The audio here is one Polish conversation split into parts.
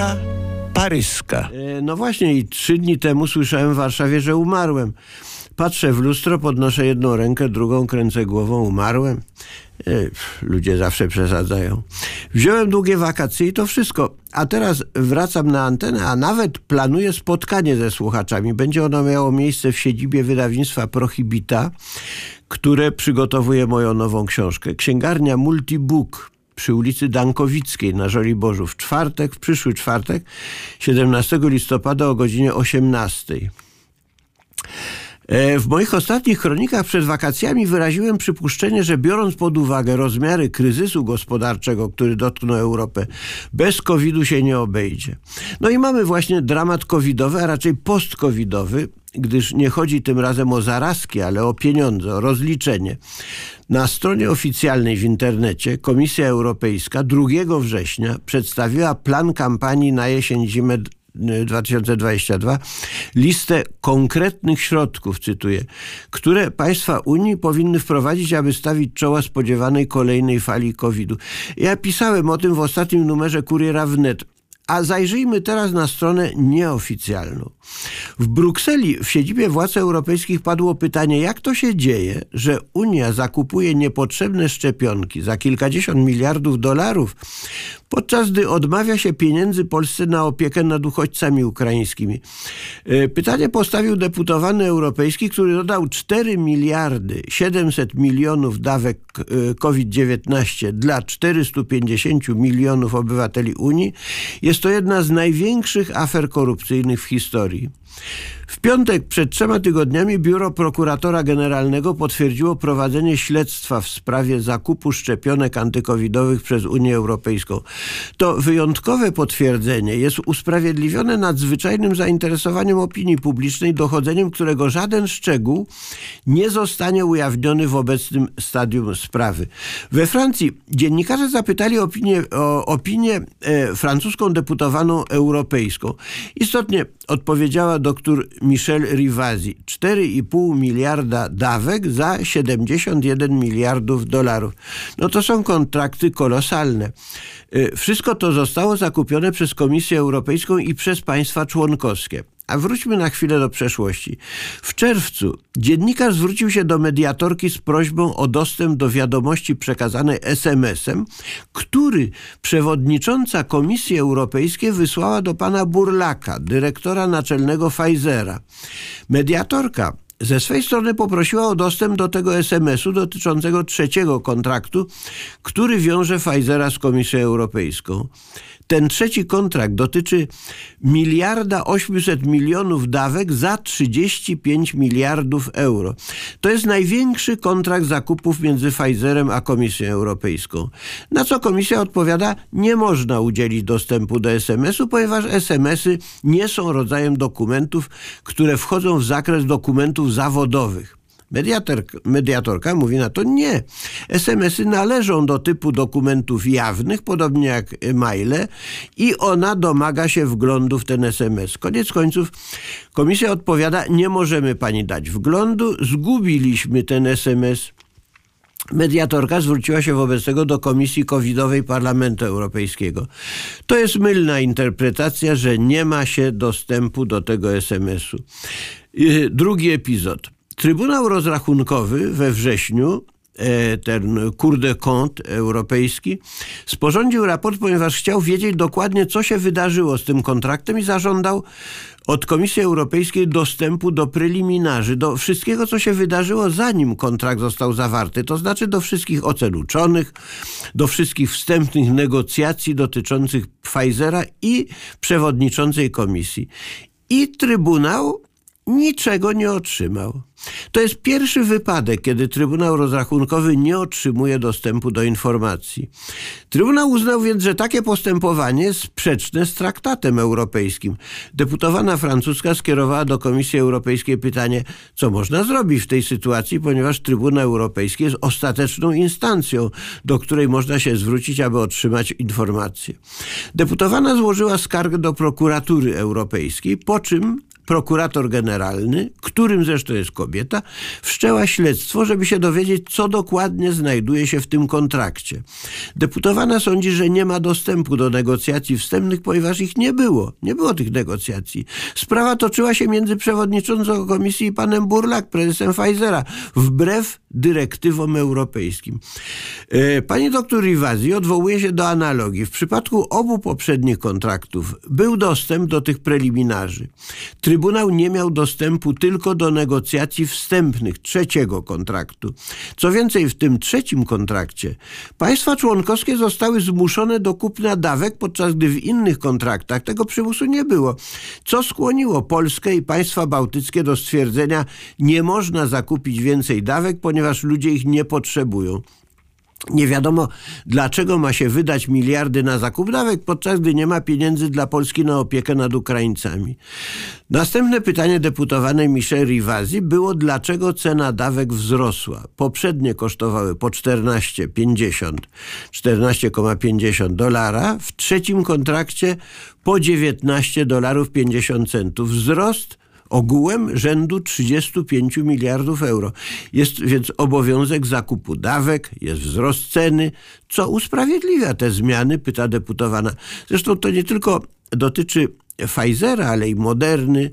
Kronika paryska. E, No właśnie i trzy dni temu słyszałem w Warszawie, że umarłem. Patrzę w lustro, podnoszę jedną rękę, drugą kręcę głową, umarłem. E, Ludzie zawsze przesadzają. Wziąłem długie wakacje i to wszystko. A teraz wracam na antenę, a nawet planuję spotkanie ze słuchaczami. Będzie ono miało miejsce w siedzibie wydawnictwa Prohibita, które przygotowuje moją nową książkę. Księgarnia Multibook przy ulicy Dankowickiej na Żoliborzu w czwartek, w przyszły czwartek, 17 listopada o godzinie 18. E, W moich ostatnich kronikach przed wakacjami wyraziłem przypuszczenie, że biorąc pod uwagę rozmiary kryzysu gospodarczego, który dotknął Europę, bez COVID-u się nie obejdzie. No i mamy właśnie dramat covidowy, a raczej post-covidowy, gdyż nie chodzi tym razem o zarazki, ale o pieniądze, o rozliczenie. Na stronie oficjalnej w internecie Komisja Europejska 2 września przedstawiła plan kampanii na jesień-zimę 2022 listę konkretnych środków, cytuję, które państwa Unii powinny wprowadzić, aby stawić czoła spodziewanej kolejnej fali COVID-u. Ja pisałem o tym w ostatnim numerze Kuriera Wnet. A zajrzyjmy teraz na stronę nieoficjalną. W Brukseli, w siedzibie władz europejskich padło pytanie, jak to się dzieje, że Unia zakupuje niepotrzebne szczepionki za kilkadziesiąt miliardów dolarów, podczas gdy odmawia się pieniędzy Polsce na opiekę nad uchodźcami ukraińskimi. E, Pytanie postawił deputowany europejski, który dodał 4 miliardy 700 milionów dawek e, COVID-19 dla 450 milionów obywateli Unii. Jest to jedna z największych afer korupcyjnych w historii. W piątek przed trzema tygodniami biuro prokuratora generalnego potwierdziło prowadzenie śledztwa w sprawie zakupu szczepionek antykowidowych przez Unię Europejską. To wyjątkowe potwierdzenie jest usprawiedliwione nadzwyczajnym zainteresowaniem opinii publicznej, dochodzeniem którego żaden szczegół nie zostanie ujawniony w obecnym stadium sprawy. We Francji dziennikarze zapytali opinię, o opinię e, francuską deputowaną europejską. Istotnie odpowiedziała dr Michel Rivasi. 4,5 miliarda dawek za 71 miliardów dolarów. No to są kontrakty kolosalne. Y, Wszystko to zostało zakupione przez Komisję Europejską i przez państwa członkowskie. A wróćmy na chwilę do przeszłości. W czerwcu dziennikarz zwrócił się do mediatorki z prośbą o dostęp do wiadomości przekazanej SMS-em, który przewodnicząca Komisji Europejskiej wysłała do pana Burlaka, dyrektora naczelnego Pfizera. Mediatorka ze swej strony poprosiła o dostęp do tego SMS-u dotyczącego trzeciego kontraktu, który wiąże Pfizera z Komisją Europejską. Ten trzeci kontrakt dotyczy miliarda 800 milionów dawek za 35 miliardów euro. To jest największy kontrakt zakupów między Pfizerem a Komisją Europejską. Na co komisja odpowiada, nie można udzielić dostępu do SMS-u, ponieważ SMS-y nie są rodzajem dokumentów, które wchodzą w zakres dokumentów zawodowych. Mediatorka, mediatorka mówi na to nie. SMS-y należą do typu dokumentów jawnych, podobnie jak maile, i ona domaga się wglądu w ten SMS. Koniec końców komisja odpowiada: Nie możemy pani dać wglądu, zgubiliśmy ten SMS. Mediatorka zwróciła się wobec tego do Komisji Covidowej Parlamentu Europejskiego. To jest mylna interpretacja, że nie ma się dostępu do tego SMS-u. Yy, Drugi epizod. Trybunał Rozrachunkowy we wrześniu e, ten Cour de Compte europejski sporządził raport, ponieważ chciał wiedzieć dokładnie, co się wydarzyło z tym kontraktem i zażądał od Komisji Europejskiej dostępu do preliminarzy, do wszystkiego, co się wydarzyło zanim kontrakt został zawarty, to znaczy do wszystkich ocen uczonych, do wszystkich wstępnych negocjacji dotyczących Pfizera i przewodniczącej komisji. I Trybunał niczego nie otrzymał. To jest pierwszy wypadek, kiedy Trybunał Rozrachunkowy nie otrzymuje dostępu do informacji. Trybunał uznał więc, że takie postępowanie jest sprzeczne z traktatem europejskim. Deputowana francuska skierowała do Komisji Europejskiej pytanie, co można zrobić w tej sytuacji, ponieważ Trybunał Europejski jest ostateczną instancją, do której można się zwrócić, aby otrzymać informacje. Deputowana złożyła skargę do prokuratury europejskiej, po czym prokurator generalny, którym zresztą jest kobieta, wszczęła śledztwo, żeby się dowiedzieć, co dokładnie znajduje się w tym kontrakcie. Deputowana sądzi, że nie ma dostępu do negocjacji wstępnych, ponieważ ich nie było. Nie było tych negocjacji. Sprawa toczyła się między przewodniczącą komisji i panem Burlak, prezesem Pfizera, wbrew dyrektywom europejskim. E, pani doktor Rivazi odwołuje się do analogii. W przypadku obu poprzednich kontraktów był dostęp do tych preliminarzy. Trybunał nie miał dostępu tylko do negocjacji wstępnych trzeciego kontraktu. Co więcej, w tym trzecim kontrakcie państwa członkowskie zostały zmuszone do kupna dawek, podczas gdy w innych kontraktach tego przymusu nie było. Co skłoniło Polskę i państwa bałtyckie do stwierdzenia, nie można zakupić więcej dawek, ponieważ ludzie ich nie potrzebują. Nie wiadomo, dlaczego ma się wydać miliardy na zakup dawek, podczas gdy nie ma pieniędzy dla Polski na opiekę nad Ukraińcami. Następne pytanie deputowanej Michelle Rivazi było, dlaczego cena dawek wzrosła. Poprzednie kosztowały po 14,50 14,50 dolara, w trzecim kontrakcie po 19 dolarów 50 centów. Wzrost ogółem rzędu 35 miliardów euro. Jest więc obowiązek zakupu dawek, jest wzrost ceny. Co usprawiedliwia te zmiany, pyta deputowana. Zresztą to nie tylko dotyczy Pfizera, ale i Moderny.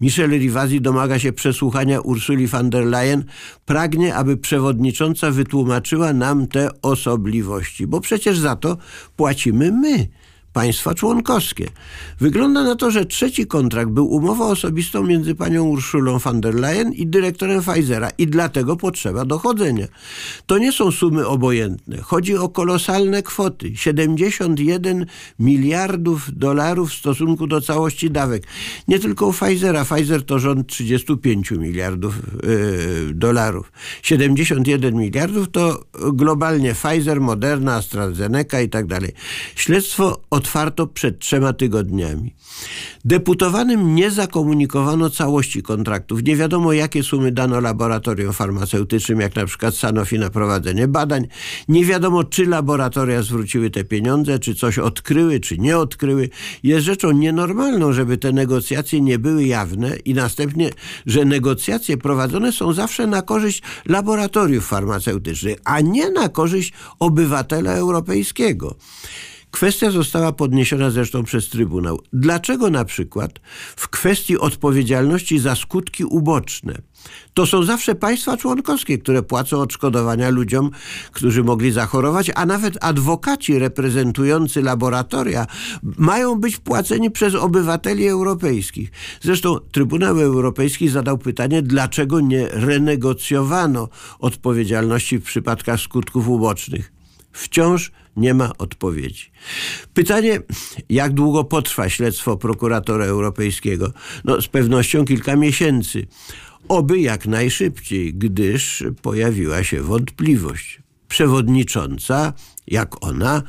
Michel Rivazi domaga się przesłuchania Ursuli von der Leyen. Pragnie, aby przewodnicząca wytłumaczyła nam te osobliwości, bo przecież za to płacimy my państwa członkowskie. Wygląda na to, że trzeci kontrakt był umową osobistą między panią Urszulą von der Leyen i dyrektorem Pfizera i dlatego potrzeba dochodzenia. To nie są sumy obojętne. Chodzi o kolosalne kwoty. 71 miliardów dolarów w stosunku do całości dawek. Nie tylko u Pfizera. Pfizer to rząd 35 miliardów yy, dolarów. 71 miliardów to globalnie Pfizer, Moderna, AstraZeneca i tak dalej. Śledztwo otwarto przed trzema tygodniami. Deputowanym nie zakomunikowano całości kontraktów. Nie wiadomo, jakie sumy dano laboratorium farmaceutycznym, jak na przykład Sanofi na prowadzenie badań. Nie wiadomo, czy laboratoria zwróciły te pieniądze, czy coś odkryły, czy nie odkryły. Jest rzeczą nienormalną, żeby te negocjacje nie były jawne i następnie, że negocjacje prowadzone są zawsze na korzyść laboratoriów farmaceutycznych, a nie na korzyść obywatela europejskiego. Kwestia została podniesiona zresztą przez Trybunał. Dlaczego na przykład w kwestii odpowiedzialności za skutki uboczne to są zawsze państwa członkowskie, które płacą odszkodowania ludziom, którzy mogli zachorować, a nawet adwokaci reprezentujący laboratoria mają być płaceni przez obywateli europejskich. Zresztą Trybunał Europejski zadał pytanie, dlaczego nie renegocjowano odpowiedzialności w przypadkach skutków ubocznych. Wciąż nie ma odpowiedzi. Pytanie, jak długo potrwa śledztwo prokuratora europejskiego? No, z pewnością kilka miesięcy. Oby jak najszybciej, gdyż pojawiła się wątpliwość. Przewodnicząca, jak ona,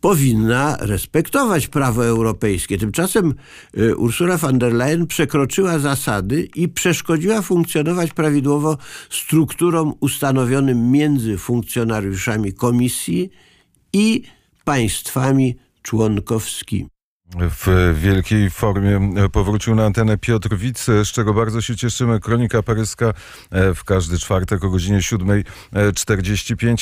powinna respektować prawo europejskie. Tymczasem y, Ursula von der Leyen przekroczyła zasady i przeszkodziła funkcjonować prawidłowo strukturom ustanowionym między funkcjonariuszami komisji i państwami członkowskimi. W wielkiej formie powrócił na antenę Piotr Wic, z czego bardzo się cieszymy. Kronika paryska w każdy czwartek o godzinie 7.45.